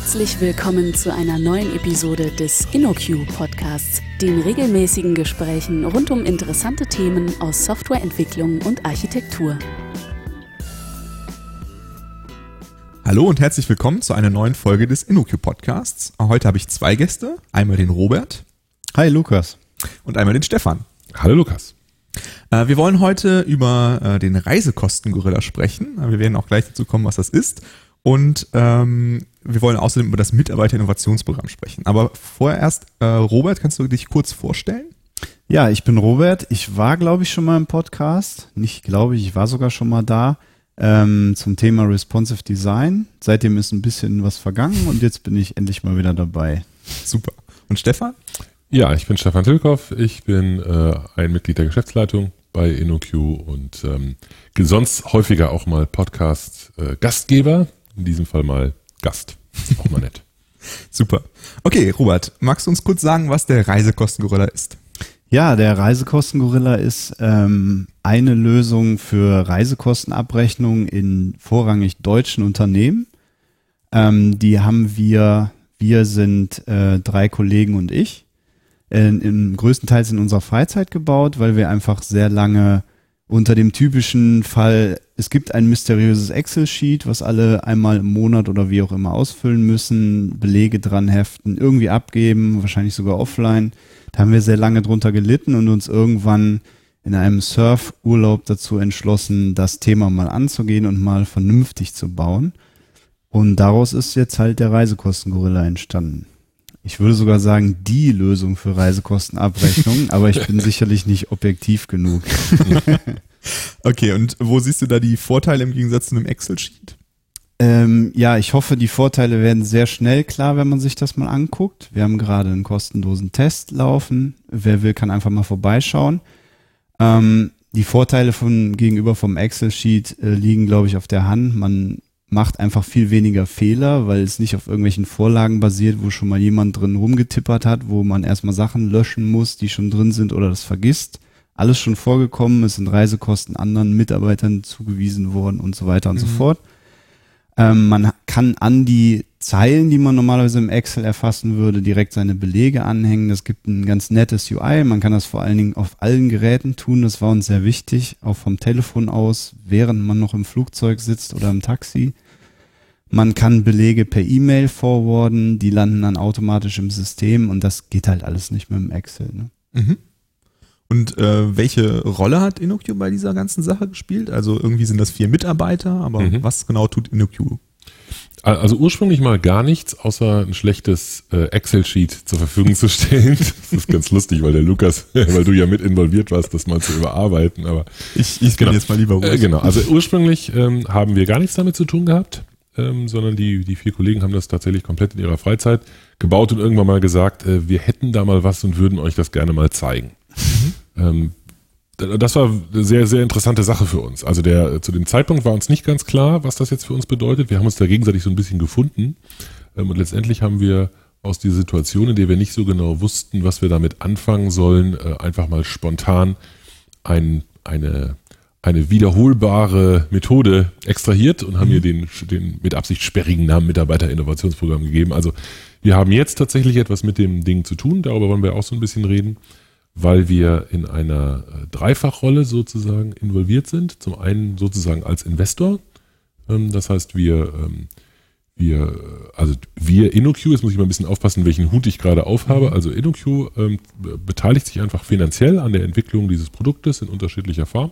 Herzlich willkommen zu einer neuen Episode des InnoQ Podcasts, den regelmäßigen Gesprächen rund um interessante Themen aus Softwareentwicklung und Architektur. Hallo und herzlich willkommen zu einer neuen Folge des InnoQ Podcasts. Heute habe ich zwei Gäste, einmal den Robert. Hi Lukas. Und einmal den Stefan. Hallo Lukas. Äh, wir wollen heute über äh, den Reisekostengorilla sprechen. Wir werden auch gleich dazu kommen, was das ist. Und ähm, wir wollen außerdem über das Mitarbeiter-Innovationsprogramm sprechen. Aber vorerst, äh, Robert, kannst du dich kurz vorstellen? Ja, ich bin Robert. Ich war, glaube ich, schon mal im Podcast. Nicht glaube ich, ich war sogar schon mal da ähm, zum Thema Responsive Design. Seitdem ist ein bisschen was vergangen und jetzt bin ich endlich mal wieder dabei. Super. Und Stefan? Ja, ich bin Stefan Tilkoff. Ich bin äh, ein Mitglied der Geschäftsleitung bei InnoQ und ähm, sonst häufiger auch mal Podcast-Gastgeber. Äh, In diesem Fall mal Gast. Auch mal nett. Super. Okay, Robert, magst du uns kurz sagen, was der Reisekostengorilla ist? Ja, der Reisekostengorilla ist ähm, eine Lösung für Reisekostenabrechnung in vorrangig deutschen Unternehmen. Ähm, die haben wir, wir sind äh, drei Kollegen und ich, äh, im größtenteils in unserer Freizeit gebaut, weil wir einfach sehr lange unter dem typischen Fall, es gibt ein mysteriöses Excel-Sheet, was alle einmal im Monat oder wie auch immer ausfüllen müssen, Belege dran heften, irgendwie abgeben, wahrscheinlich sogar offline. Da haben wir sehr lange drunter gelitten und uns irgendwann in einem Surf-Urlaub dazu entschlossen, das Thema mal anzugehen und mal vernünftig zu bauen. Und daraus ist jetzt halt der Reisekostengorilla entstanden. Ich würde sogar sagen, die Lösung für Reisekostenabrechnung, aber ich bin sicherlich nicht objektiv genug. okay, und wo siehst du da die Vorteile im Gegensatz zu einem Excel-Sheet? Ähm, ja, ich hoffe, die Vorteile werden sehr schnell klar, wenn man sich das mal anguckt. Wir haben gerade einen kostenlosen Test laufen. Wer will, kann einfach mal vorbeischauen. Ähm, die Vorteile von gegenüber vom Excel-Sheet äh, liegen, glaube ich, auf der Hand. Man macht einfach viel weniger Fehler, weil es nicht auf irgendwelchen Vorlagen basiert, wo schon mal jemand drin rumgetippert hat, wo man erstmal Sachen löschen muss, die schon drin sind oder das vergisst. Alles schon vorgekommen, es sind Reisekosten anderen Mitarbeitern zugewiesen worden und so weiter und mhm. so fort. Ähm, man kann an die Zeilen, die man normalerweise im Excel erfassen würde, direkt seine Belege anhängen. Das gibt ein ganz nettes UI. Man kann das vor allen Dingen auf allen Geräten tun. Das war uns sehr wichtig, auch vom Telefon aus, während man noch im Flugzeug sitzt oder im Taxi. Man kann Belege per E-Mail forwarden, die landen dann automatisch im System und das geht halt alles nicht mit dem Excel. Ne? Mhm. Und äh, welche Rolle hat InnoQ bei dieser ganzen Sache gespielt? Also irgendwie sind das vier Mitarbeiter, aber mhm. was genau tut InnoQ? Also ursprünglich mal gar nichts, außer ein schlechtes äh, Excel-Sheet zur Verfügung zu stellen. Das ist ganz lustig, weil der Lukas, weil du ja mit involviert warst, das mal zu überarbeiten. Aber ich, ich genau. bin jetzt mal lieber ruhig. Äh, genau, also ursprünglich ähm, haben wir gar nichts damit zu tun gehabt, ähm, sondern die, die vier Kollegen haben das tatsächlich komplett in ihrer Freizeit gebaut und irgendwann mal gesagt, äh, wir hätten da mal was und würden euch das gerne mal zeigen. Ähm, das war eine sehr, sehr interessante Sache für uns. Also der, zu dem Zeitpunkt war uns nicht ganz klar, was das jetzt für uns bedeutet. Wir haben uns da gegenseitig so ein bisschen gefunden. Ähm, und letztendlich haben wir aus dieser Situation, in der wir nicht so genau wussten, was wir damit anfangen sollen, äh, einfach mal spontan ein, eine, eine wiederholbare Methode extrahiert und haben mhm. ihr den, den mit Absicht sperrigen Namen Mitarbeiter-Innovationsprogramm gegeben. Also wir haben jetzt tatsächlich etwas mit dem Ding zu tun, darüber wollen wir auch so ein bisschen reden weil wir in einer äh, Dreifachrolle sozusagen involviert sind. Zum einen sozusagen als Investor. Ähm, das heißt, wir, ähm, wir, äh, also wir InnoQ, jetzt muss ich mal ein bisschen aufpassen, welchen Hut ich gerade aufhabe. Mhm. Also InnoQ ähm, beteiligt sich einfach finanziell an der Entwicklung dieses Produktes in unterschiedlicher Form.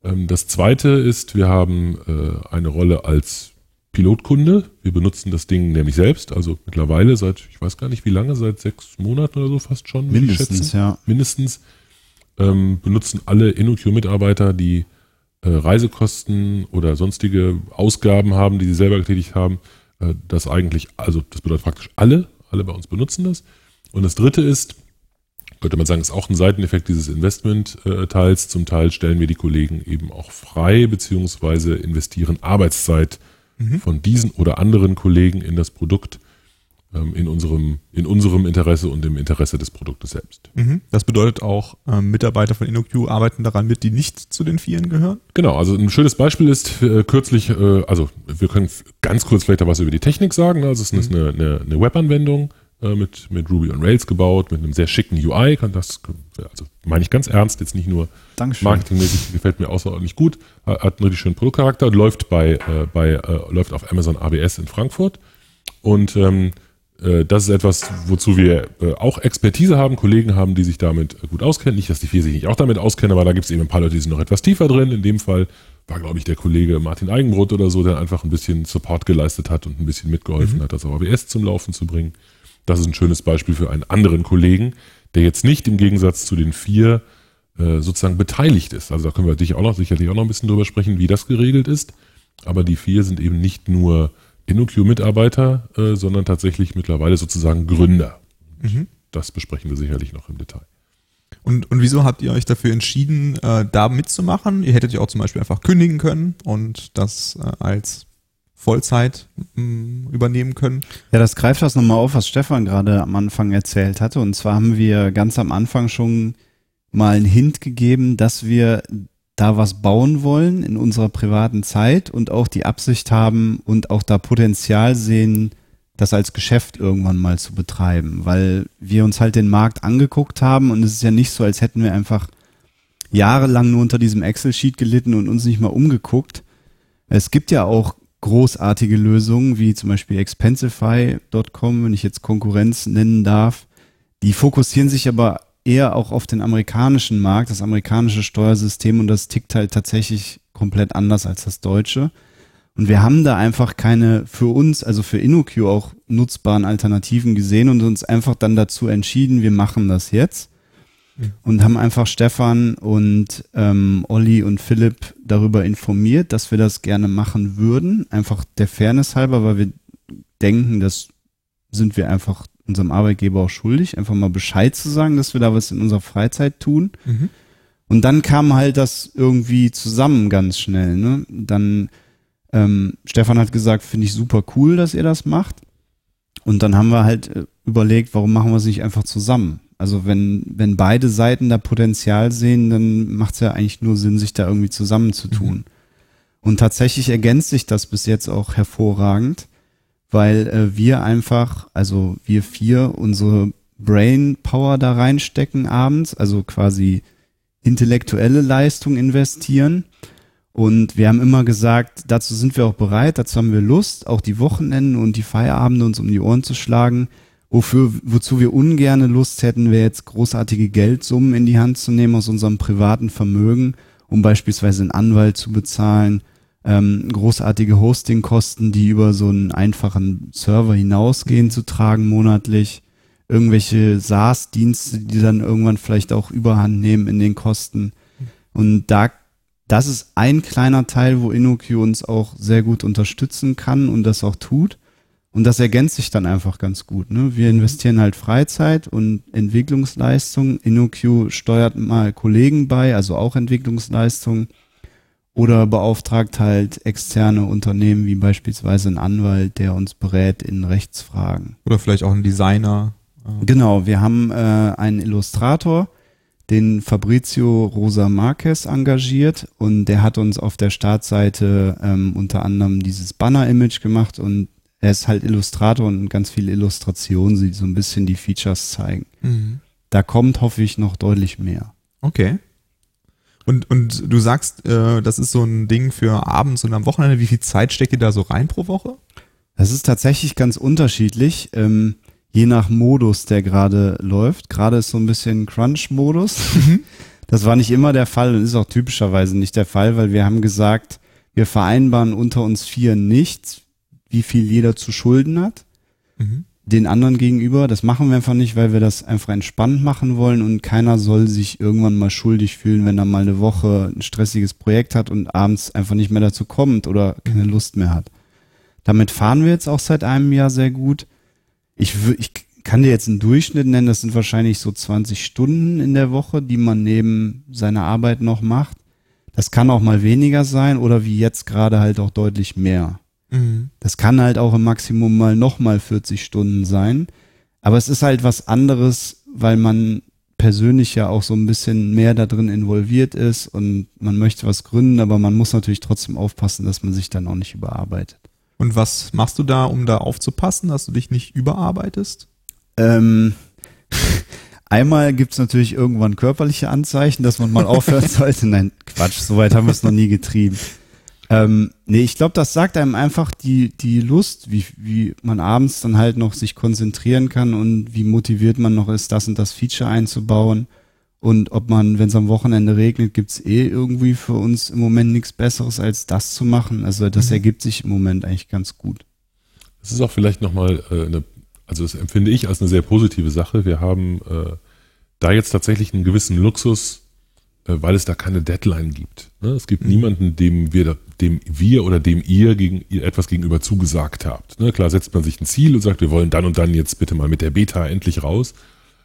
Das zweite ist, wir haben äh, eine Rolle als Pilotkunde. Wir benutzen das Ding nämlich selbst, also mittlerweile seit, ich weiß gar nicht wie lange, seit sechs Monaten oder so fast schon. Mindestens, ja. Mindestens. Ähm, benutzen alle InnoQ-Mitarbeiter, die äh, Reisekosten oder sonstige Ausgaben haben, die sie selber getätigt haben, äh, das eigentlich, also das bedeutet praktisch alle, alle bei uns benutzen das. Und das dritte ist, könnte man sagen, ist auch ein Seiteneffekt dieses Investment-Teils. Zum Teil stellen wir die Kollegen eben auch frei, beziehungsweise investieren Arbeitszeit mhm. von diesen oder anderen Kollegen in das Produkt. ähm, in, unserem, in unserem Interesse und im Interesse des Produktes selbst. Mhm. Das bedeutet auch, ähm, Mitarbeiter von InnoQ arbeiten daran mit, die nicht zu den Vieren gehören? Genau, also ein schönes Beispiel ist äh, kürzlich, äh, also wir können ganz kurz vielleicht was über die Technik sagen. Also es ist eine, eine, eine Webanwendung äh, mit, mit Ruby on Rails gebaut, mit einem sehr schicken UI. Kann das, also meine ich ganz ernst, jetzt nicht nur Dankeschön. marketingmäßig, gefällt mir außerordentlich gut, hat einen richtig schönen Produktcharakter und läuft bei, äh, bei äh, läuft auf Amazon ABS in Frankfurt. Und ähm, äh, das ist etwas, wozu wir äh, auch Expertise haben, Kollegen haben, die sich damit gut auskennen. Nicht, dass die vier sich nicht auch damit auskennen, aber da gibt es eben ein paar Leute, die sind noch etwas tiefer drin. In dem Fall war, glaube ich, der Kollege Martin Eigenbrot oder so, der einfach ein bisschen Support geleistet hat und ein bisschen mitgeholfen mhm. hat, das ABS zum Laufen zu bringen. Das ist ein schönes Beispiel für einen anderen Kollegen, der jetzt nicht im Gegensatz zu den vier äh, sozusagen beteiligt ist. Also da können wir dich auch noch, sicherlich auch noch ein bisschen drüber sprechen, wie das geregelt ist. Aber die vier sind eben nicht nur InnoQ-Mitarbeiter, äh, sondern tatsächlich mittlerweile sozusagen Gründer. Mhm. Das besprechen wir sicherlich noch im Detail. Und, und wieso habt ihr euch dafür entschieden, äh, da mitzumachen? Ihr hättet ja auch zum Beispiel einfach kündigen können und das äh, als Vollzeit mh, mm, übernehmen können. Ja, das greift das nochmal auf, was Stefan gerade am Anfang erzählt hatte. Und zwar haben wir ganz am Anfang schon mal einen Hint gegeben, dass wir da was bauen wollen in unserer privaten Zeit und auch die Absicht haben und auch da Potenzial sehen, das als Geschäft irgendwann mal zu betreiben, weil wir uns halt den Markt angeguckt haben und es ist ja nicht so, als hätten wir einfach jahrelang nur unter diesem Excel-Sheet gelitten und uns nicht mal umgeguckt. Es gibt ja auch großartige Lösungen, wie zum Beispiel Expensify.com, wenn ich jetzt Konkurrenz nennen darf. Die fokussieren sich aber eher auch auf den amerikanischen Markt, das amerikanische Steuersystem und das tickt halt tatsächlich komplett anders als das deutsche. Und wir haben da einfach keine für uns, also für InnoQ auch nutzbaren Alternativen gesehen und uns einfach dann dazu entschieden, wir machen das jetzt und haben einfach Stefan und ähm, Olli und Philipp darüber informiert, dass wir das gerne machen würden. Einfach der Fairness halber, weil wir denken, das sind wir einfach unserem Arbeitgeber auch schuldig, einfach mal Bescheid zu sagen, dass wir da was in unserer Freizeit tun. Mhm. Und dann kam halt das irgendwie zusammen ganz schnell. Ne? Dann ähm, Stefan hat gesagt, finde ich super cool, dass ihr das macht. Und dann haben wir halt äh, überlegt, warum machen wir es nicht einfach zusammen? Also wenn, wenn beide Seiten da Potenzial sehen, dann macht es ja eigentlich nur Sinn, sich da irgendwie zusammenzutun. Mhm. Und tatsächlich ergänzt sich das bis jetzt auch hervorragend, weil äh, wir einfach, also wir vier, unsere Brain Power da reinstecken abends, also quasi intellektuelle Leistung investieren. Und wir haben immer gesagt, dazu sind wir auch bereit, dazu haben wir Lust, auch die Wochenenden und die Feierabende uns um die Ohren zu schlagen. Wofür, wozu wir ungerne Lust hätten, wäre jetzt großartige Geldsummen in die Hand zu nehmen aus unserem privaten Vermögen, um beispielsweise einen Anwalt zu bezahlen, ähm, großartige Hostingkosten, die über so einen einfachen Server hinausgehen, zu tragen monatlich, irgendwelche SaaS-Dienste, die dann irgendwann vielleicht auch Überhand nehmen in den Kosten. Und da, das ist ein kleiner Teil, wo InnoQ uns auch sehr gut unterstützen kann und das auch tut. Und das ergänzt sich dann einfach ganz gut. Ne? Wir investieren halt Freizeit und Entwicklungsleistung. InnoQ steuert mal Kollegen bei, also auch Entwicklungsleistung. Oder beauftragt halt externe Unternehmen wie beispielsweise ein Anwalt, der uns berät in Rechtsfragen. Oder vielleicht auch ein Designer. Genau, wir haben äh, einen Illustrator, den Fabrizio Rosa Marquez engagiert und der hat uns auf der Startseite ähm, unter anderem dieses Banner-Image gemacht und er ist halt Illustrator und ganz viele Illustrationen, die so ein bisschen die Features zeigen. Mhm. Da kommt, hoffe ich, noch deutlich mehr. Okay. Und, und du sagst, äh, das ist so ein Ding für abends und am Wochenende. Wie viel Zeit steckt ihr da so rein pro Woche? Das ist tatsächlich ganz unterschiedlich, ähm, je nach Modus, der gerade läuft. Gerade ist so ein bisschen Crunch-Modus. Mhm. Das war nicht immer der Fall und ist auch typischerweise nicht der Fall, weil wir haben gesagt, wir vereinbaren unter uns vier nichts wie viel jeder zu Schulden hat. Mhm. Den anderen gegenüber. Das machen wir einfach nicht, weil wir das einfach entspannt machen wollen und keiner soll sich irgendwann mal schuldig fühlen, wenn er mal eine Woche ein stressiges Projekt hat und abends einfach nicht mehr dazu kommt oder keine mhm. Lust mehr hat. Damit fahren wir jetzt auch seit einem Jahr sehr gut. Ich, ich kann dir jetzt einen Durchschnitt nennen, das sind wahrscheinlich so 20 Stunden in der Woche, die man neben seiner Arbeit noch macht. Das kann auch mal weniger sein oder wie jetzt gerade halt auch deutlich mehr. Mhm. Das kann halt auch im Maximum mal nochmal 40 Stunden sein. Aber es ist halt was anderes, weil man persönlich ja auch so ein bisschen mehr da drin involviert ist und man möchte was gründen, aber man muss natürlich trotzdem aufpassen, dass man sich dann auch nicht überarbeitet. Und was machst du da, um da aufzupassen, dass du dich nicht überarbeitest? Ähm, einmal gibt's natürlich irgendwann körperliche Anzeichen, dass man mal aufhören sollte. Nein, Quatsch, soweit haben wir es noch nie getrieben. Ähm, nee, ich glaube, das sagt einem einfach die, die Lust, wie, wie man abends dann halt noch sich konzentrieren kann und wie motiviert man noch ist, das und das Feature einzubauen. Und ob man, wenn es am Wochenende regnet, gibt's eh irgendwie für uns im Moment nichts Besseres, als das zu machen. Also das mhm. ergibt sich im Moment eigentlich ganz gut. Das ist auch vielleicht nochmal äh, eine, also das empfinde ich als eine sehr positive Sache. Wir haben äh, da jetzt tatsächlich einen gewissen Luxus, weil es da keine Deadline gibt. Ne? Es gibt mhm. niemanden, dem wir, dem wir oder dem ihr, gegen, etwas gegenüber zugesagt habt. Ne? Klar setzt man sich ein Ziel und sagt, wir wollen dann und dann jetzt bitte mal mit der Beta endlich raus.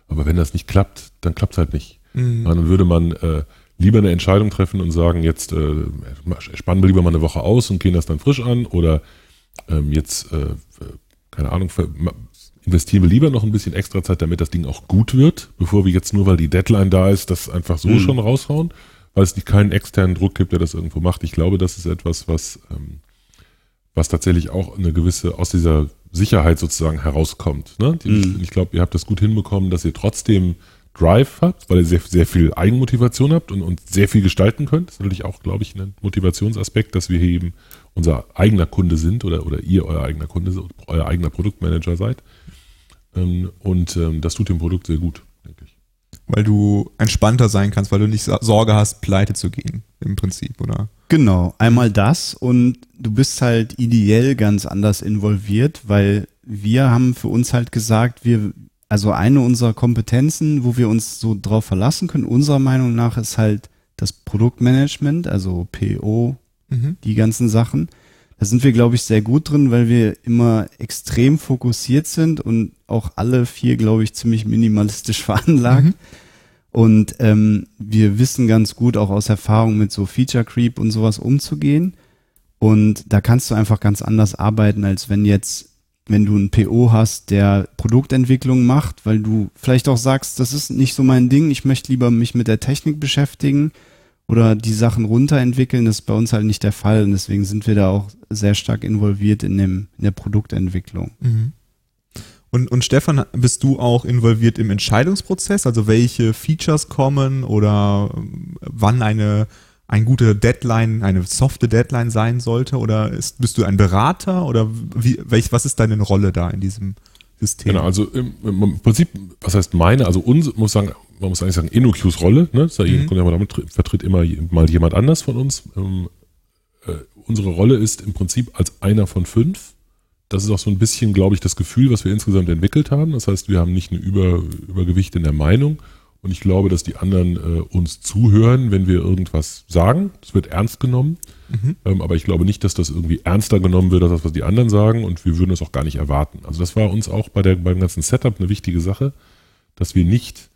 Aber wenn das nicht klappt, dann klappt es halt nicht. Mhm. Dann würde man äh, lieber eine Entscheidung treffen und sagen, jetzt äh, spannen wir lieber mal eine Woche aus und gehen das dann frisch an oder ähm, jetzt, äh, keine Ahnung, investieren wir lieber noch ein bisschen extra Zeit, damit das Ding auch gut wird, bevor wir jetzt nur, weil die Deadline da ist, das einfach so mhm. schon raushauen, weil es keinen externen Druck gibt, der das irgendwo macht. Ich glaube, das ist etwas, was, ähm, was tatsächlich auch eine gewisse, aus dieser Sicherheit sozusagen herauskommt. Ne? Die, mhm. Ich glaube, ihr habt das gut hinbekommen, dass ihr trotzdem Drive habt, weil ihr sehr, sehr viel Eigenmotivation habt und, und sehr viel gestalten könnt. Das ist natürlich auch, glaube ich, ein Motivationsaspekt, dass wir hier eben unser eigener Kunde sind oder, oder ihr euer eigener Kunde, euer eigener Produktmanager seid. Ähm, und ähm, das tut dem Produkt sehr gut, denke ich. Weil du entspannter sein kannst, weil du nicht Sorge hast, pleite zu gehen, im Prinzip, oder? Genau, einmal das und du bist halt ideell ganz anders involviert, weil wir haben für uns halt gesagt, wir, also eine unserer Kompetenzen, wo wir uns so drauf verlassen können, unserer Meinung nach, ist halt das Produktmanagement, also PO, mhm. die ganzen Sachen. Da sind wir, glaube ich, sehr gut drin, weil wir immer extrem fokussiert sind und auch alle vier, glaube ich, ziemlich minimalistisch veranlagt. Mhm. Und ähm, wir wissen ganz gut auch aus Erfahrung mit so Feature Creep und sowas umzugehen. Und da kannst du einfach ganz anders arbeiten, als wenn jetzt, wenn du ein PO hast, der Produktentwicklung macht, weil du vielleicht auch sagst, das ist nicht so mein Ding, ich möchte lieber mich mit der Technik beschäftigen oder die Sachen runterentwickeln. Das ist bei uns halt nicht der Fall und deswegen sind wir da auch sehr stark involviert in, dem, in der Produktentwicklung. Mhm. Und, und Stefan, bist du auch involviert im Entscheidungsprozess? Also welche Features kommen oder ähm, wann eine, ein gute Deadline, eine softe Deadline sein sollte? Oder ist, bist du ein Berater oder wie, welch, was ist deine Rolle da in diesem System? Genau, also im, im Prinzip, was heißt meine? Also uns, muss sagen, man muss eigentlich sagen, InnoQs Rolle, ne? Mhm. Damit vertritt immer mal jemand anders von uns. Ähm, äh, unsere Rolle ist im Prinzip als einer von fünf. Das ist auch so ein bisschen, glaube ich, das Gefühl, was wir insgesamt entwickelt haben. Das heißt, wir haben nicht ein Über, Übergewicht in der Meinung. Und ich glaube, dass die anderen äh, uns zuhören, wenn wir irgendwas sagen. Es wird ernst genommen. Mhm. Ähm, aber ich glaube nicht, dass das irgendwie ernster genommen wird, als das, was die anderen sagen. Und wir würden das auch gar nicht erwarten. Also das war uns auch bei der, beim ganzen Setup eine wichtige Sache, dass wir nicht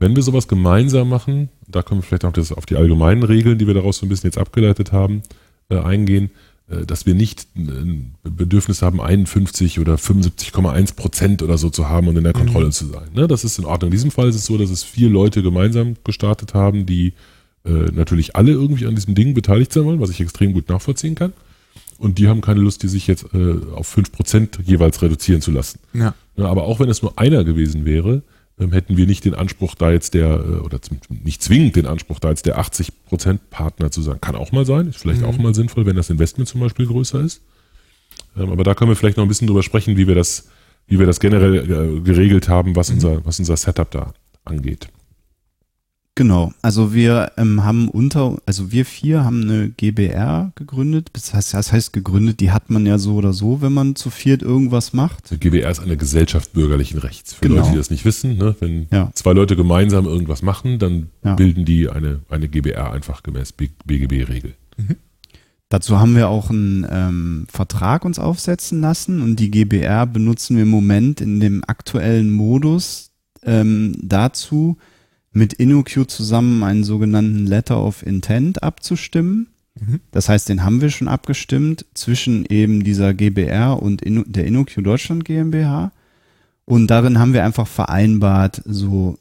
wenn wir sowas gemeinsam machen, da können wir vielleicht auch das, auf die allgemeinen Regeln, die wir daraus so ein bisschen jetzt abgeleitet haben, äh, eingehen, äh, dass wir nicht ein Bedürfnis haben, 51 oder 75,1 Prozent oder so zu haben und in der Kontrolle mhm. zu sein. Ne? Das ist in Ordnung. In diesem Fall ist es so, dass es vier Leute gemeinsam gestartet haben, die äh, natürlich alle irgendwie an diesem Ding beteiligt sein wollen, was ich extrem gut nachvollziehen kann. Und die haben keine Lust, die sich jetzt äh, auf 5 Prozent jeweils reduzieren zu lassen. Ja. ja. aber auch wenn es nur einer gewesen wäre, hätten wir nicht den Anspruch, da jetzt der, äh, oder nicht zwingend den Anspruch, da jetzt der 80% Partner zu sein. Kann auch mal sein, ist vielleicht mhm. auch mal sinnvoll, wenn das Investment zum Beispiel größer ist. Ähm, aber da können wir vielleicht noch ein bisschen drüber sprechen, wie wir das, wie wir das generell äh, geregelt haben, was, mhm. unser, was unser Setup da angeht. Genau, also wir ähm, haben unter, also wir vier haben eine GBR gegründet. Das heißt, das heißt gegründet, die hat man ja so oder so, wenn man zu viert irgendwas macht. Die GBR ist eine Gesellschaft bürgerlichen Rechts. Für genau. Leute, die das nicht wissen, ne? wenn ja. zwei Leute gemeinsam irgendwas machen, dann ja. bilden die eine, eine GBR einfach gemäß BGB-Regel. Mhm. Dazu haben wir auch einen ähm, Vertrag uns aufsetzen lassen und die GBR benutzen wir im Moment in dem aktuellen Modus ähm, dazu, mit InnoQ zusammen einen sogenannten Letter of Intent abzustimmen. Mhm. Das heißt, den haben wir schon abgestimmt zwischen eben dieser GBR und Inno, der InnoQ Deutschland GmbH. Und darin haben wir einfach vereinbart, so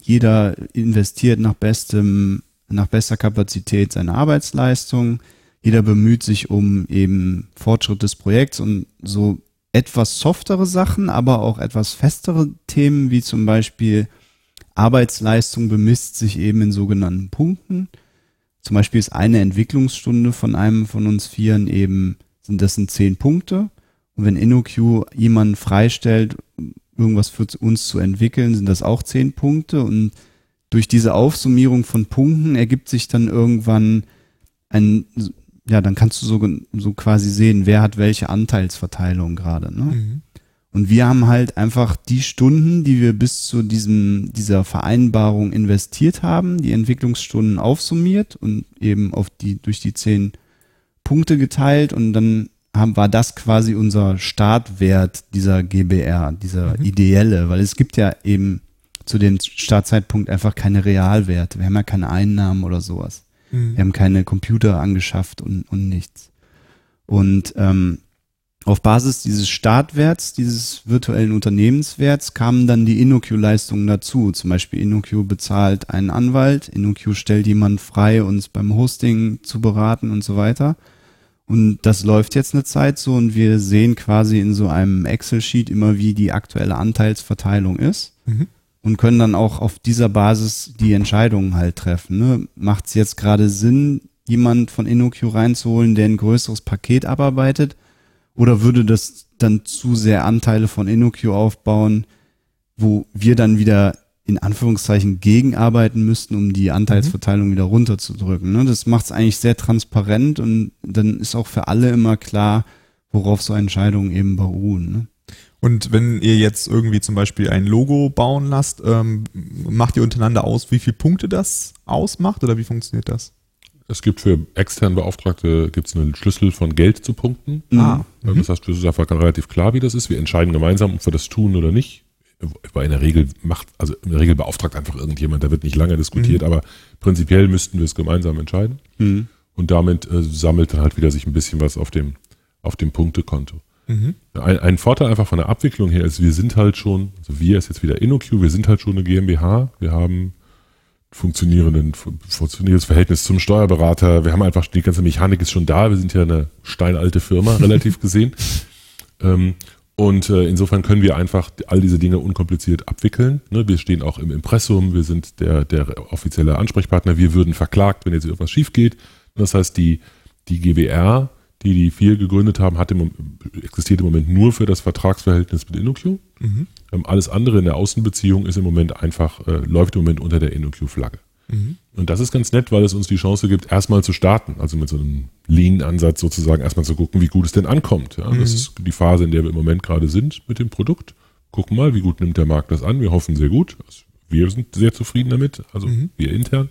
jeder investiert nach bestem, nach bester Kapazität seine Arbeitsleistung. Jeder bemüht sich um eben Fortschritt des Projekts und so etwas softere Sachen, aber auch etwas festere Themen, wie zum Beispiel Arbeitsleistung bemisst sich eben in sogenannten Punkten. Zum Beispiel ist eine Entwicklungsstunde von einem von uns Vieren eben, sind das sind zehn Punkte. Und wenn InnoQ jemanden freistellt, irgendwas für uns zu entwickeln, sind das auch zehn Punkte. Und durch diese Aufsummierung von Punkten ergibt sich dann irgendwann ein, ja, dann kannst du so, so quasi sehen, wer hat welche Anteilsverteilung gerade. Ne? Mhm. Und wir haben halt einfach die Stunden, die wir bis zu diesem, dieser Vereinbarung investiert haben, die Entwicklungsstunden aufsummiert und eben auf die, durch die zehn Punkte geteilt und dann haben, war das quasi unser Startwert dieser GBR, dieser Mhm. ideelle, weil es gibt ja eben zu dem Startzeitpunkt einfach keine Realwerte. Wir haben ja keine Einnahmen oder sowas. Mhm. Wir haben keine Computer angeschafft und, und nichts. Und ähm, auf Basis dieses Startwerts, dieses virtuellen Unternehmenswerts, kamen dann die InnoQ-Leistungen dazu. Zum Beispiel InnoQ bezahlt einen Anwalt, InnoQ stellt jemanden frei, uns beim Hosting zu beraten und so weiter. Und das läuft jetzt eine Zeit so und wir sehen quasi in so einem Excel-Sheet immer, wie die aktuelle Anteilsverteilung ist Mhm. und können dann auch auf dieser Basis die Entscheidungen halt treffen. Ne? Macht es jetzt gerade Sinn, jemand von InnoQ reinzuholen, der ein größeres Paket abarbeitet? Oder würde das dann zu sehr Anteile von InnoQ aufbauen, wo wir dann wieder in Anführungszeichen gegenarbeiten müssten, um die Anteilsverteilung wieder runterzudrücken. Ne? Das macht es eigentlich sehr transparent und dann ist auch für alle immer klar, worauf so Entscheidungen eben beruhen. Ne? Und wenn ihr jetzt irgendwie zum Beispiel ein Logo bauen lasst, ähm, macht ihr untereinander aus, wie viele Punkte das ausmacht oder wie funktioniert das? Es gibt für externe Beauftragte gibt's einen Schlüssel von Geld zu Punkten. Ah, Ja, Das heißt, es ist einfach relativ klar, wie das ist. Wir entscheiden gemeinsam, ob wir das tun oder nicht. Weil in der Regel macht, also in der Regel beauftragt einfach irgendjemand, da wird nicht lange diskutiert, aber prinzipiell müssten wir es gemeinsam entscheiden. Mhm. Und damit äh, sammelt dann halt wieder sich ein bisschen was auf dem, auf dem Punktekonto. Mhm. Ein, ein Vorteil einfach von der Abwicklung her ist, wir sind halt schon, also wir ist jetzt wieder InnoQ, wir sind halt schon eine GmbH, wir haben funktionierenden, funktionierendes Verhältnis zum Steuerberater, wir haben einfach, die ganze Mechanik ist schon da, wir sind ja eine steinalte Firma, relativ gesehen. Ähm, und äh, insofern können wir einfach all diese Dinge unkompliziert abwickeln. Ne? Wir stehen auch im Impressum, wir sind der, der offizielle Ansprechpartner, wir würden verklagt, wenn jetzt irgendwas schief geht. Das heißt, die, die GWR, die die vier gegründet haben, hat im, existiert im Moment nur für das Vertragsverhältnis mit InnoQ. Mhm. Ähm, alles andere in der Außenbeziehung ist im Moment einfach, äh, läuft im Moment unter der InnoQ-Flagge. Mhm. Und das ist ganz nett, weil es uns die Chance gibt, erstmal zu starten. Also mit so einem Lean-Ansatz sozusagen erstmal zu gucken, wie gut es denn ankommt. Ja, Das Mhm. ist die Phase, in der wir im Moment gerade sind mit dem Produkt. Gucken mal, wie gut nimmt der Markt das an. Wir hoffen sehr gut. Also wir sind sehr zufrieden damit, also Mhm. wir intern.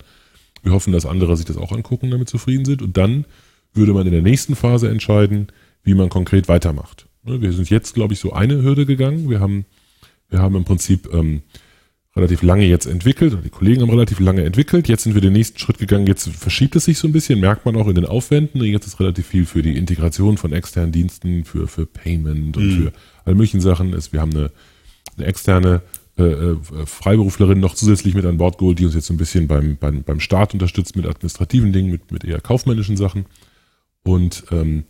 Wir hoffen, dass andere sich das auch angucken, damit zufrieden sind. Und dann würde man in der nächsten Phase entscheiden, wie man konkret weitermacht. Ne, Wir sind jetzt, glaube ich, so eine Hürde gegangen. Wir haben, wir haben im Prinzip ähm, relativ lange jetzt entwickelt, die Kollegen haben relativ lange entwickelt. Jetzt sind wir den nächsten Schritt gegangen. Jetzt verschiebt es sich so ein bisschen, merkt man auch in den Aufwänden. Jetzt ist relativ viel für die Integration von externen Diensten, für, für Payment und Mhm. für all möglichen Sachen. Wir haben eine, eine externe äh, äh, Freiberuflerin noch zusätzlich mit an Bord geholt, die uns jetzt so ein bisschen beim, beim, beim Start unterstützt mit administrativen Dingen, mit, mit eher kaufmännischen Sachen. Und ähm,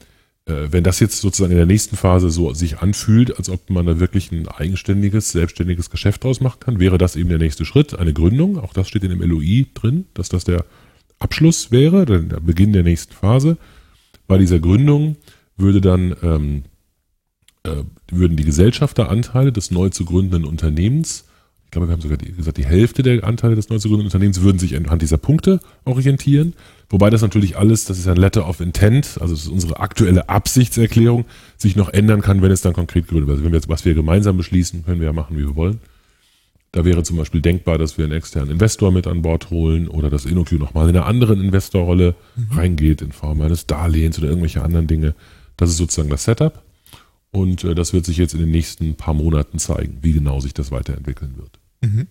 äh, wenn das jetzt sozusagen in der nächsten Phase so sich anfühlt, als ob man da wirklich ein eigenständiges, selbstständiges Geschäft draus machen kann, wäre das eben der nächste Schritt, eine Gründung. Auch das steht in dem LOI drin, dass das der Abschluss wäre, der Beginn der nächsten Phase. Bei dieser Gründung würde dann ähm, äh, würden die Gesellschafteranteile des neu zu gründenden Unternehmens, ich glaube, wir haben sogar die, gesagt, die Hälfte der Anteile des neu zu gründenden Unternehmens würden sich anhand dieser Punkte orientieren. Wobei das natürlich alles, das ist ein Letter of Intent, also das ist unsere aktuelle Absichtserklärung, sich noch ändern kann, wenn es dann konkret gegründet wird. Also wenn wir jetzt, was wir gemeinsam beschließen, können wir ja machen, wie wir wollen. Da wäre zum Beispiel denkbar, dass wir einen externen Investor mit an Bord holen oder dass InnoQ nochmal in einer anderen Investorrolle reingeht in Form eines Darlehens oder irgendwelche anderen Dinge. Das ist sozusagen das Setup. Und äh, das wird sich jetzt in den nächsten paar Monaten zeigen, wie genau sich das weiterentwickeln wird. Mhm.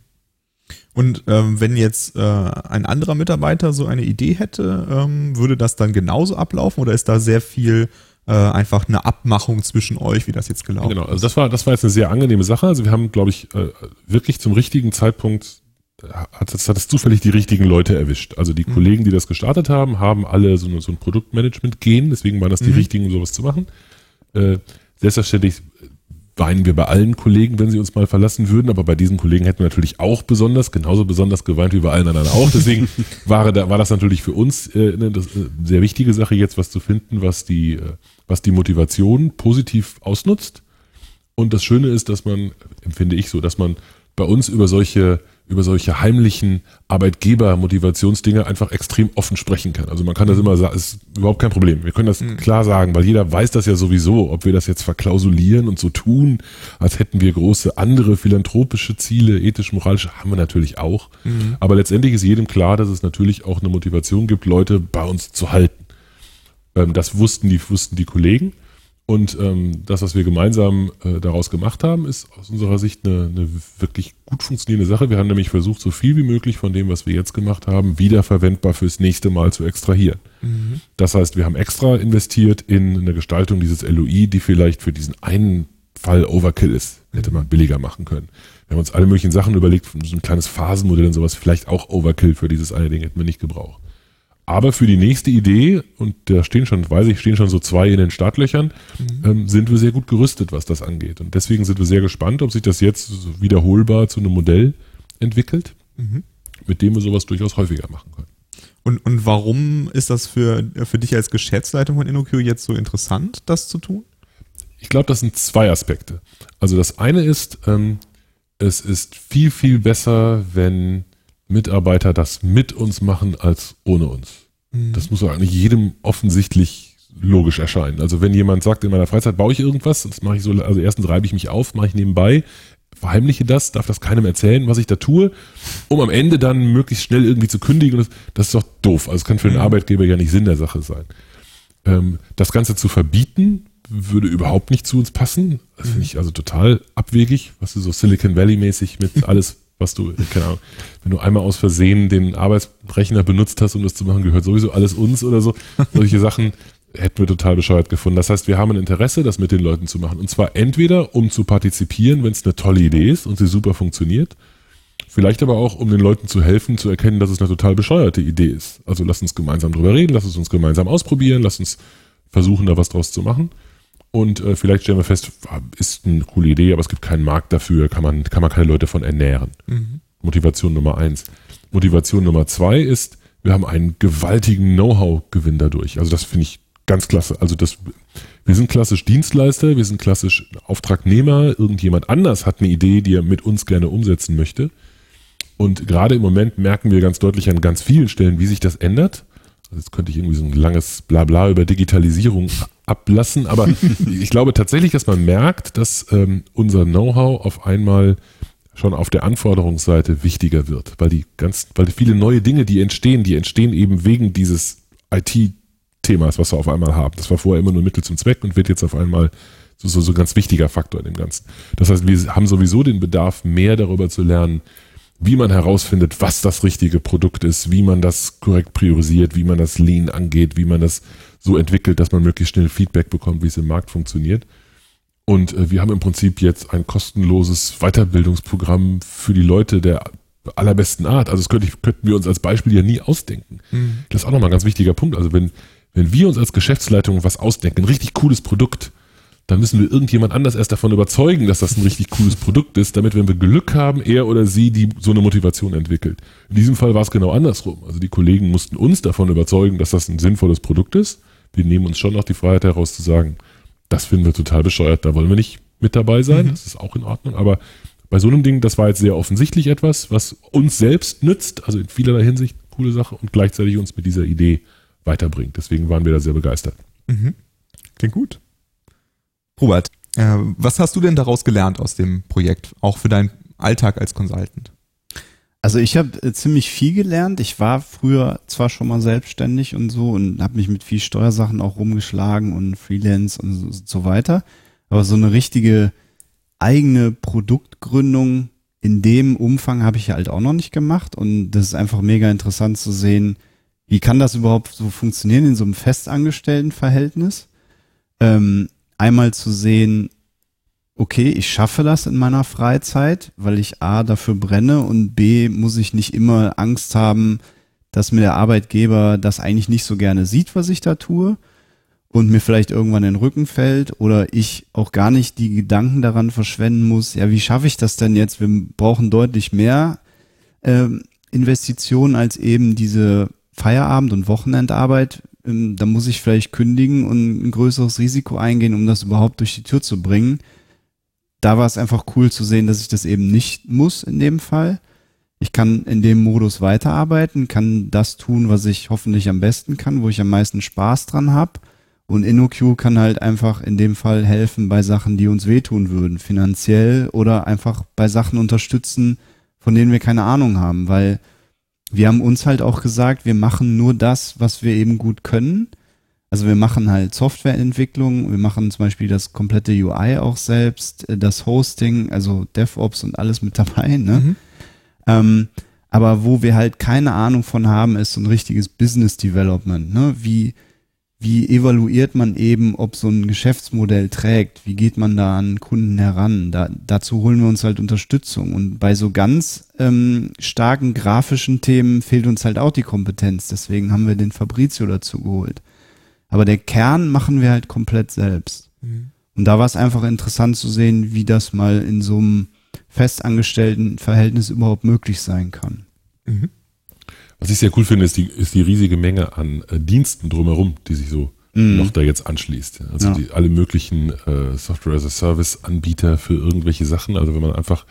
Und ähm, wenn jetzt äh, ein anderer Mitarbeiter so eine Idee hätte, ähm, würde das dann genauso ablaufen oder ist da sehr viel äh, einfach eine Abmachung zwischen euch, wie das jetzt gelaufen Genau, also das war, das war jetzt eine sehr angenehme Sache. Also wir haben, glaube ich, äh, wirklich zum richtigen Zeitpunkt hat es, hat es zufällig die richtigen Leute erwischt. Also die mhm. Kollegen, die das gestartet haben, haben alle so, eine, so ein Produktmanagement-Gen, deswegen waren das die mhm. richtigen, sowas zu machen. Äh, selbstverständlich weinen wir bei allen Kollegen, wenn sie uns mal verlassen würden, aber bei diesen Kollegen hätten wir natürlich auch besonders, genauso besonders geweint wie bei allen anderen auch. Deswegen war, war das natürlich für uns äh, eine äh, sehr wichtige Sache, jetzt was zu finden, was die, äh, was die Motivation positiv ausnutzt. Und das Schöne ist, dass man, empfinde ich so, dass man bei uns über solche über solche heimlichen Arbeitgeber-Motivationsdinge einfach extrem offen sprechen kann. Also man kann das immer sagen, ist überhaupt kein Problem. Wir können das mhm. klar sagen, weil jeder weiß das ja sowieso, ob wir das jetzt verklausulieren und so tun, als hätten wir große andere philanthropische Ziele, ethisch-moralische, haben wir natürlich auch. Mhm. Aber letztendlich ist jedem klar, dass es natürlich auch eine Motivation gibt, Leute bei uns zu halten. Ähm, das wussten die, wussten die Kollegen. Und ähm, das, was wir gemeinsam äh, daraus gemacht haben, ist aus unserer Sicht eine, eine wirklich gut funktionierende Sache. Wir haben nämlich versucht, so viel wie möglich von dem, was wir jetzt gemacht haben, wiederverwendbar fürs nächste Mal zu extrahieren. Mhm. Das heißt, wir haben extra investiert in eine Gestaltung dieses LOI, die vielleicht für diesen einen Fall Overkill ist. Hätte man billiger machen können. Wir haben uns alle möglichen Sachen überlegt, so ein kleines Phasenmodell und sowas, vielleicht auch Overkill für dieses eine Ding hätten wir nicht gebraucht. Aber für die nächste Idee, und da stehen schon, weiß ich, stehen schon so zwei in den Startlöchern, mhm. ähm, sind wir sehr gut gerüstet, was das angeht. Und deswegen sind wir sehr gespannt, ob sich das jetzt wiederholbar zu einem Modell entwickelt, mhm. mit dem wir sowas durchaus häufiger machen können. Und, und warum ist das für, für dich als Geschäftsleitung von InnoQ jetzt so interessant, das zu tun? Ich glaube, das sind zwei Aspekte. Also das eine ist, ähm, es ist viel, viel besser, wenn Mitarbeiter das mit uns machen als ohne uns. Mhm. Das muss eigentlich jedem offensichtlich logisch erscheinen. Also wenn jemand sagt, in meiner Freizeit baue ich irgendwas, das mache ich so, also erstens reibe ich mich auf, mache ich nebenbei, verheimliche das, darf das keinem erzählen, was ich da tue, um am Ende dann möglichst schnell irgendwie zu kündigen. Das, das ist doch doof. Also es kann für den mhm. Arbeitgeber ja nicht Sinn der Sache sein. Ähm, das Ganze zu verbieten, würde überhaupt nicht zu uns passen. Das finde ich also total abwegig, was du so Silicon Valley mäßig mit alles was du, keine Ahnung, wenn du einmal aus Versehen den Arbeitsrechner benutzt hast, um das zu machen, gehört sowieso alles uns oder so. Solche Sachen hätten wir total bescheuert gefunden. Das heißt, wir haben ein Interesse, das mit den Leuten zu machen. Und zwar entweder, um zu partizipieren, wenn es eine tolle Idee ist und sie super funktioniert. Vielleicht aber auch, um den Leuten zu helfen, zu erkennen, dass es eine total bescheuerte Idee ist. Also lass uns gemeinsam drüber reden, lass es uns gemeinsam ausprobieren, lass uns versuchen, da was draus zu machen. Und äh, vielleicht stellen wir fest, ist eine coole Idee, aber es gibt keinen Markt dafür, kann man, kann man keine Leute von ernähren. Mhm. Motivation Nummer eins. Motivation Nummer zwei ist, wir haben einen gewaltigen Know-how-Gewinn dadurch. Also das finde ich ganz klasse. Also das, wir sind klassisch Dienstleister, wir sind klassisch Auftragnehmer. Irgendjemand anders hat eine Idee, die er mit uns gerne umsetzen möchte. Und gerade im Moment merken wir ganz deutlich an ganz vielen Stellen, wie sich das ändert. Also jetzt könnte ich irgendwie so ein langes Blabla über Digitalisierung ablassen, aber ich glaube tatsächlich, dass man merkt, dass ähm, unser Know-how auf einmal schon auf der Anforderungsseite wichtiger wird, weil die ganz, weil viele neue Dinge, die entstehen, die entstehen eben wegen dieses IT-Themas, was wir auf einmal haben. Das war vorher immer nur Mittel zum Zweck und wird jetzt auf einmal so, so, so ein ganz wichtiger Faktor in dem Ganzen. Das heißt, wir haben sowieso den Bedarf, mehr darüber zu lernen, wie man herausfindet, was das richtige Produkt ist, wie man das korrekt priorisiert, wie man das Lean angeht, wie man das so entwickelt, dass man möglichst schnell Feedback bekommt, wie es im Markt funktioniert. Und äh, wir haben im Prinzip jetzt ein kostenloses Weiterbildungsprogramm für die Leute der allerbesten Art. Also das könnte ich, könnten wir uns als Beispiel ja nie ausdenken. Mhm. Das ist auch nochmal ein ganz wichtiger Punkt. Also wenn, wenn wir uns als Geschäftsleitung was ausdenken, ein richtig cooles Produkt, dann müssen wir irgendjemand anders erst davon überzeugen, dass das ein richtig cooles Produkt ist, damit, wenn wir Glück haben, er oder sie die so eine Motivation entwickelt. In diesem Fall war es genau andersrum. Also die Kollegen mussten uns davon überzeugen, dass das ein sinnvolles Produkt ist. Wir nehmen uns schon noch die Freiheit heraus zu sagen, das finden wir total bescheuert, da wollen wir nicht mit dabei sein. Mhm. Das ist auch in Ordnung. Aber bei so einem Ding, das war jetzt sehr offensichtlich etwas, was uns selbst nützt, also in vielerlei Hinsicht coole Sache und gleichzeitig uns mit dieser Idee weiterbringt. Deswegen waren wir da sehr begeistert. Mhm. Klingt gut. Robert, äh, was hast du denn daraus gelernt aus dem Projekt, auch für deinen Alltag als Consultant? Also ich habe äh, ziemlich viel gelernt. Ich war früher zwar schon mal selbstständig und so und habe mich mit viel Steuersachen auch rumgeschlagen und Freelance und so, so weiter. Aber so eine richtige eigene Produktgründung in dem Umfang habe ich halt auch noch nicht gemacht und das ist einfach mega interessant zu sehen, wie kann das überhaupt so funktionieren in so einem festangestellten Verhältnis? Ähm, einmal zu sehen, okay, ich schaffe das in meiner Freizeit, weil ich A dafür brenne und B muss ich nicht immer Angst haben, dass mir der Arbeitgeber das eigentlich nicht so gerne sieht, was ich da tue und mir vielleicht irgendwann in den Rücken fällt oder ich auch gar nicht die Gedanken daran verschwenden muss, ja, wie schaffe ich das denn jetzt? Wir brauchen deutlich mehr ähm, Investitionen als eben diese Feierabend- und Wochenendarbeit. Ähm, da muss ich vielleicht kündigen und ein größeres Risiko eingehen, um das überhaupt durch die Tür zu bringen. Da war es einfach cool zu sehen, dass ich das eben nicht muss in dem Fall ich kann in dem Modus weiterarbeiten, kann das tun, was ich hoffentlich am besten kann, wo ich am meisten Spaß dran habe. Und InnoQ kann halt einfach in dem Fall helfen bei Sachen, die uns wehtun würden, finanziell oder einfach bei Sachen unterstützen, von denen wir keine Ahnung haben, weil wir haben uns halt auch gesagt, wir machen nur das, was wir eben gut können. Also wir machen halt Softwareentwicklung, wir machen zum Beispiel das komplette UI auch selbst, das Hosting, also DevOps und alles mit dabei, ne? Mhm. Ähm, aber wo wir halt keine Ahnung von haben, ist so ein richtiges Business Development. Ne? Wie, wie evaluiert man eben, ob so ein Geschäftsmodell trägt? Wie geht man da an Kunden heran? Da, dazu holen wir uns halt Unterstützung. Und bei so ganz ähm, starken grafischen Themen fehlt uns halt auch die Kompetenz. Deswegen haben wir den Fabrizio dazu geholt. Aber der Kern machen wir halt komplett selbst. Mhm. Und da war es einfach interessant zu sehen, wie das mal in so einem festangestellten Verhältnis überhaupt möglich sein kann. Mhm. Was ich sehr cool finde, ist die, ist die riesige Menge an äh, Diensten drumherum, die sich so mhm. noch da jetzt anschließt. Also ja. die, alle möglichen äh, Software as a Service Anbieter für irgendwelche Sachen. Also wenn man einfach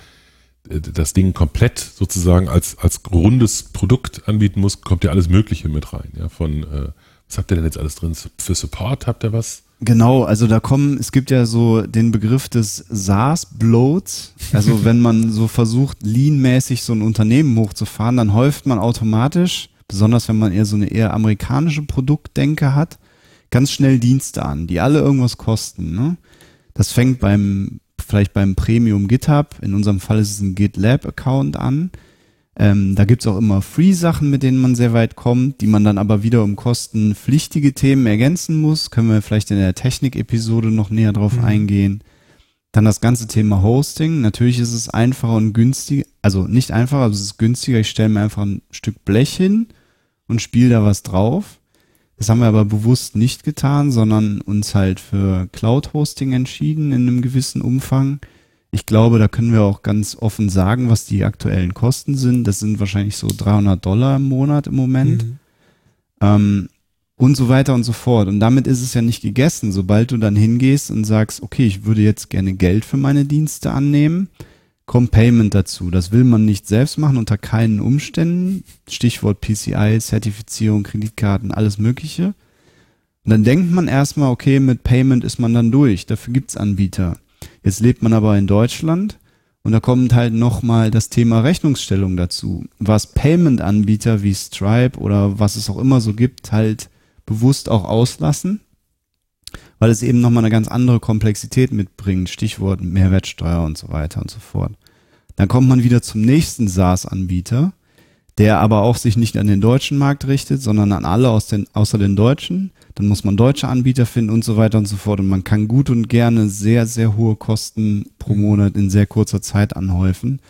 äh, das Ding komplett sozusagen als, als rundes Produkt anbieten muss, kommt ja alles Mögliche mit rein. Ja, von, äh, was habt ihr denn jetzt alles drin? Für Support habt ihr was? Genau, also da kommen, es gibt ja so den Begriff des SaaS-Bloats. Also wenn man so versucht, lean-mäßig so ein Unternehmen hochzufahren, dann häuft man automatisch, besonders wenn man eher so eine eher amerikanische Produktdenke hat, ganz schnell Dienste an, die alle irgendwas kosten. Ne? Das fängt beim, vielleicht beim Premium GitHub, in unserem Fall ist es ein GitLab-Account an ähm, da gibt's auch immer Free-Sachen, mit denen man sehr weit kommt, die man dann aber wieder um kostenpflichtige Themen ergänzen muss. Können wir vielleicht in der Technik-Episode noch näher drauf mhm. eingehen. Dann das ganze Thema Hosting. Natürlich ist es einfacher und günstiger, also nicht einfacher, aber es ist günstiger. Ich stelle mir einfach ein Stück Blech hin und spiele da was drauf. Das haben wir aber bewusst nicht getan, sondern uns halt für Cloud-Hosting entschieden in einem gewissen Umfang. Ich glaube, da können wir auch ganz offen sagen, was die aktuellen Kosten sind. Das sind wahrscheinlich so 300 Dollar im Monat im Moment. Mhm. Ähm, und so weiter und so fort. Und damit ist es ja nicht gegessen. Sobald du dann hingehst und sagst, okay, ich würde jetzt gerne Geld für meine Dienste annehmen, kommt Payment dazu. Das will man nicht selbst machen, unter keinen Umständen. Stichwort PCI, Zertifizierung, Kreditkarten, alles Mögliche. Und dann denkt man erstmal, okay, mit Payment ist man dann durch. Dafür gibt's Anbieter. Jetzt lebt man aber in Deutschland und da kommt halt nochmal das Thema Rechnungsstellung dazu. Was Payment-Anbieter wie Stripe oder was es auch immer so gibt, halt bewusst auch auslassen, weil es eben nochmal eine ganz andere Komplexität mitbringt. Stichwort Mehrwertsteuer und so weiter und so fort. Dann kommt man wieder zum nächsten SaaS-Anbieter, der aber auch sich nicht an den deutschen Markt richtet, sondern an alle aus den, außer den Deutschen dann muss man deutsche Anbieter finden und so weiter und so fort. Und man kann gut und gerne sehr, sehr hohe Kosten pro mhm. Monat in sehr kurzer Zeit anhäufen.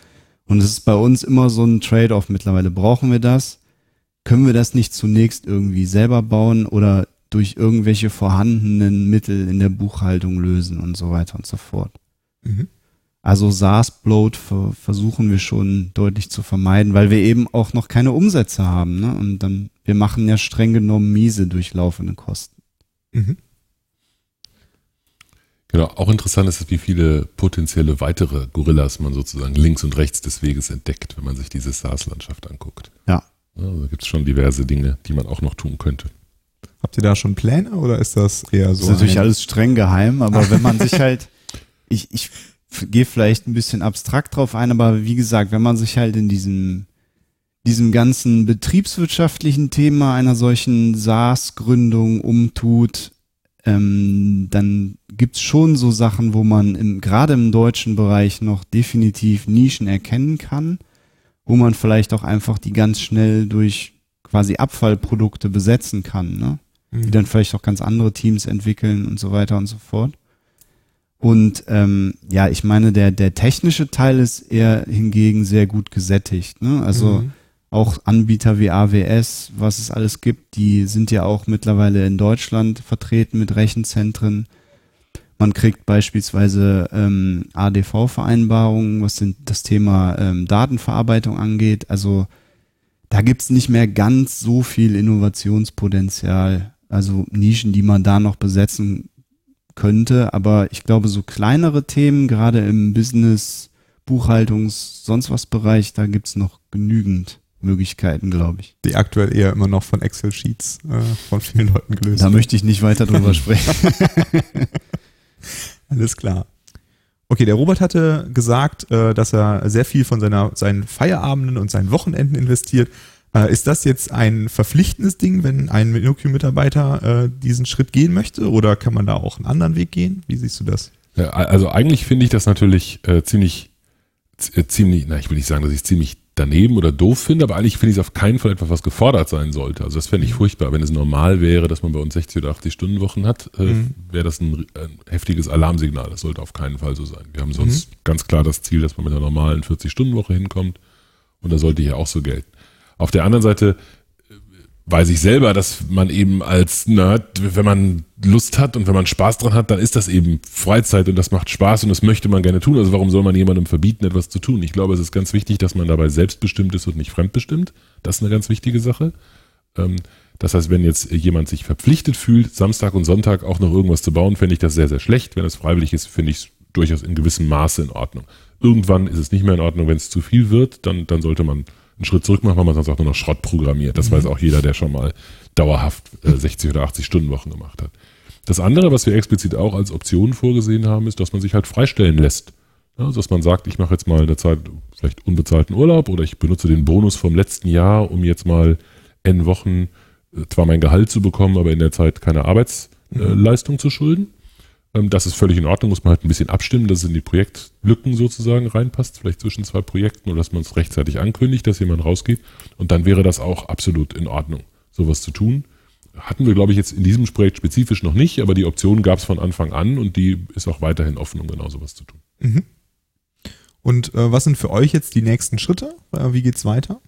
Und es ist bei uns immer so ein Trade-off mittlerweile. Brauchen wir das? Können wir das nicht zunächst irgendwie selber bauen oder durch irgendwelche vorhandenen Mittel in der Buchhaltung lösen und so weiter und so fort? Mhm. Also SaaS-Bloat versuchen wir schon deutlich zu vermeiden, weil wir eben auch noch keine Umsätze haben. Ne? Und dann wir machen ja streng genommen miese durchlaufende Kosten. Mhm. Genau, auch interessant ist, wie viele potenzielle weitere Gorillas man sozusagen links und rechts des Weges entdeckt, wenn man sich diese SaaS-Landschaft anguckt. Ja. ja da gibt es schon diverse Dinge, die man auch noch tun könnte. Habt ihr da schon Pläne oder ist das eher so? Das ist natürlich alles streng geheim, aber wenn man sich halt, ich, ich gehe vielleicht ein bisschen abstrakt drauf ein, aber wie gesagt, wenn man sich halt in diesem diesem ganzen betriebswirtschaftlichen Thema einer solchen SaaS-Gründung umtut, ähm, dann gibt's schon so Sachen, wo man im, gerade im deutschen Bereich noch definitiv Nischen erkennen kann, wo man vielleicht auch einfach die ganz schnell durch quasi Abfallprodukte besetzen kann, ne? Mhm. die dann vielleicht auch ganz andere Teams entwickeln und so weiter und so fort. Und ähm, ja, ich meine, der, der technische Teil ist eher hingegen sehr gut gesättigt. Ne? Also Mhm. Auch Anbieter wie AWS, was es alles gibt, die sind ja auch mittlerweile in Deutschland vertreten mit Rechenzentren. Man kriegt beispielsweise ähm, ADV-Vereinbarungen, was sind das Thema ähm, Datenverarbeitung angeht. Also da gibt's nicht mehr ganz so viel Innovationspotenzial, also Nischen, die man da noch besetzen könnte. Aber ich glaube, so kleinere Themen, gerade im Business, Buchhaltungs, sonst was Bereich, da gibt's noch genügend Möglichkeiten, glaube ich. Die aktuell eher immer noch von Excel-Sheets äh, von vielen Leuten gelöst Da werden. möchte ich nicht weiter drüber sprechen. Alles klar. Okay, der Robert hatte gesagt, äh, dass er sehr viel von seiner, seinen Feierabenden und seinen Wochenenden investiert. Äh, ist das jetzt ein verpflichtendes Ding, wenn ein InnoQ-Mitarbeiter äh, diesen Schritt gehen möchte? Oder kann man da auch einen anderen Weg gehen? Wie siehst du das? Ja, also eigentlich finde ich das natürlich äh, ziemlich, äh, ziemlich, na, ich will nicht sagen, dass ich es ziemlich daneben oder doof finde, aber eigentlich finde ich es auf keinen Fall etwas, was gefordert sein sollte. Also das fände ich furchtbar. Wenn es normal wäre, dass man bei uns 60 oder 80 Stunden Wochen hat, äh, Mhm. wäre das ein, ein heftiges Alarmsignal. Das sollte auf keinen Fall so sein. Wir haben sonst ganz klar das Ziel, dass man mit einer normalen 40-Stunden-Woche hinkommt und das sollte hier auch so gelten. Auf der anderen Seite äh, weiß ich selber, dass man eben als Nerd, wenn man Lust hat und wenn man Spaß dran hat, dann ist das eben Freizeit und das macht Spaß und das möchte man gerne tun. Also warum soll man jemandem verbieten, etwas zu tun? Ich glaube, es ist ganz wichtig, dass man dabei selbstbestimmt ist und nicht fremdbestimmt. Das ist eine ganz wichtige Sache. Ähm, Das heißt, wenn jetzt jemand sich verpflichtet fühlt, Samstag und Sonntag auch noch irgendwas zu bauen, fände ich das sehr, sehr schlecht. Wenn es freiwillig ist, finde ich es durchaus in gewissem Maße in Ordnung. Irgendwann ist es nicht mehr in Ordnung, wenn es zu viel wird, dann, dann sollte man einen Schritt zurück machen, weil man sonst auch nur noch Schrott programmiert. Das weiß auch jeder, der schon mal dauerhaft äh, 60 oder 80 Stunden Wochen gemacht hat. Das andere, was wir explizit auch als Option vorgesehen haben, ist, dass man sich halt freistellen lässt. Ja, also dass man sagt, ich mache jetzt mal eine Zeit vielleicht unbezahlten Urlaub oder ich benutze den Bonus vom letzten Jahr, um jetzt mal n Wochen äh, zwar mein Gehalt zu bekommen, aber in der Zeit keine Arbeitsleistung zu schulden. Ähm, Das ist völlig in Ordnung, muss man halt ein bisschen abstimmen, dass es in die Projektlücken sozusagen reinpasst, vielleicht zwischen zwei Projekten oder dass man es rechtzeitig ankündigt, dass jemand rausgeht. Und dann wäre das auch absolut in Ordnung, sowas zu tun. Hatten wir, glaube ich, jetzt in diesem Projekt spezifisch noch nicht, aber die Option gab es von Anfang an und die ist auch weiterhin offen, um genau sowas zu tun. Und äh, was sind für euch jetzt die nächsten Schritte? Äh, wie geht's weiter?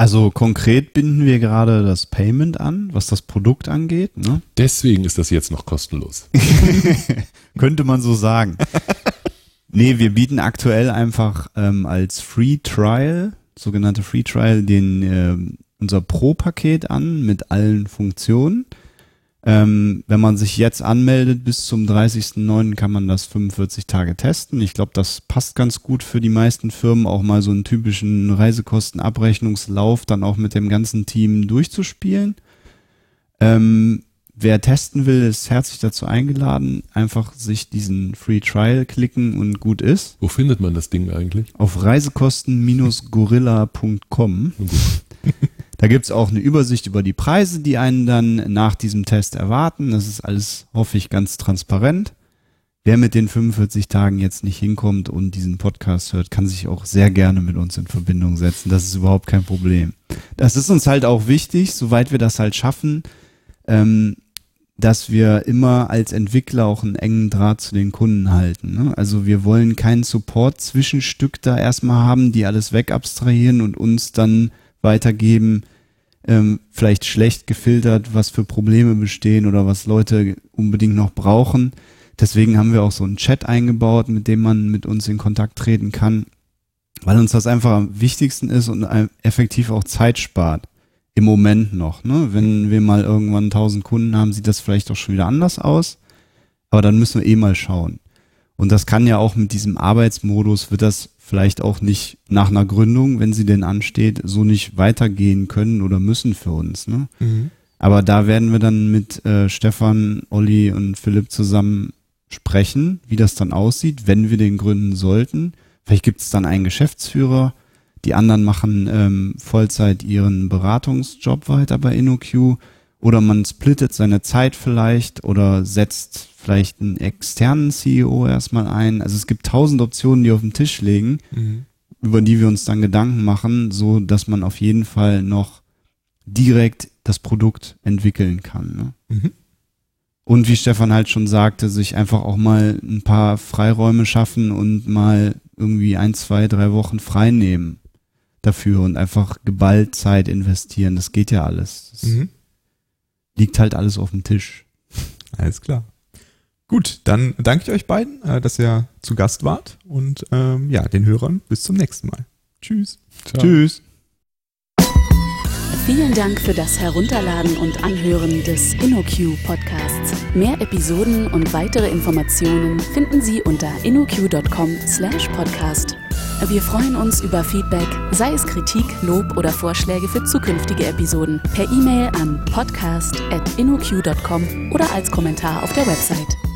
Also konkret binden wir gerade das Payment an, was das Produkt angeht. Ne? Deswegen ist das jetzt noch kostenlos. Könnte man so sagen. nee, wir bieten aktuell einfach ähm, als Free Trial, sogenannte Free Trial, den ähm, unser Pro-Paket an mit allen Funktionen. Ähm, wenn man sich jetzt anmeldet, bis zum 30.09. kann man das 45 Tage testen. Ich glaube, das passt ganz gut für die meisten Firmen, auch mal so einen typischen Reisekostenabrechnungslauf dann auch mit dem ganzen Team durchzuspielen. Ähm, wer testen will, ist herzlich dazu eingeladen. Einfach sich diesen Free Trial klicken und gut ist. Wo findet man das Ding eigentlich? Auf reisekosten-gorilla.com. Da gibt's auch eine Übersicht über die Preise, die einen dann nach diesem Test erwarten. Das ist alles, hoffe ich, ganz transparent. Wer mit den 45 Tagen jetzt nicht hinkommt und diesen Podcast hört, kann sich auch sehr gerne mit uns in Verbindung setzen. Das ist überhaupt kein Problem. Das ist uns halt auch wichtig, soweit wir das halt schaffen, ähm, dass wir immer als Entwickler auch einen engen Draht zu den Kunden halten. Ne? Also wir wollen kein Support-Zwischenstück da erstmal haben, die alles wegabstrahieren und uns dann weitergeben, ähm, vielleicht schlecht gefiltert, was für Probleme bestehen oder was Leute unbedingt noch brauchen. Deswegen haben wir auch so einen Chat eingebaut, mit dem man mit uns in Kontakt treten kann, weil uns das einfach am wichtigsten ist und effektiv auch Zeit spart. Im Moment noch. Ne? Wenn wir mal irgendwann 1000 Kunden haben, sieht das vielleicht auch schon wieder anders aus. Aber dann müssen wir eh mal schauen. Und das kann ja auch mit diesem Arbeitsmodus, wird das vielleicht auch nicht nach einer Gründung, wenn sie denn ansteht, so nicht weitergehen können oder müssen für uns. Ne? Aber da werden wir dann mit äh, Stefan, Olli und Philipp zusammen sprechen, wie das dann aussieht, wenn wir den gründen sollten. Vielleicht gibt es dann einen Geschäftsführer, die anderen machen ähm, Vollzeit ihren Beratungsjob weiter bei InnoQ Oder man splittet seine Zeit vielleicht oder setzt vielleicht einen externen CEO erstmal ein. Also es gibt tausend Optionen, die auf dem Tisch liegen, Mhm. über die wir uns dann Gedanken machen, so dass man auf jeden Fall noch direkt das Produkt entwickeln kann. Ne? Mhm. Und wie Stefan halt schon sagte, sich einfach auch mal ein paar Freiräume schaffen und mal irgendwie ein, zwei, drei Wochen frei nehmen dafür und einfach geballt Zeit investieren. Das geht ja alles. Das Mhm. liegt halt alles auf dem Tisch. Alles klar. Gut, dann danke ich euch beiden, äh, dass ihr zu Gast wart und ähm, ja, den Hörern bis zum nächsten Mal. Tschüss. Ciao. Tschüss. Vielen Dank für das Herunterladen und Anhören des InnoQ Podcasts. Mehr Episoden und weitere Informationen finden Sie unter innoq.com/podcast. Wir freuen uns über Feedback, sei es Kritik, Lob oder Vorschläge für zukünftige Episoden, per E-Mail an podcast@innoq.com oder als Kommentar auf der Website.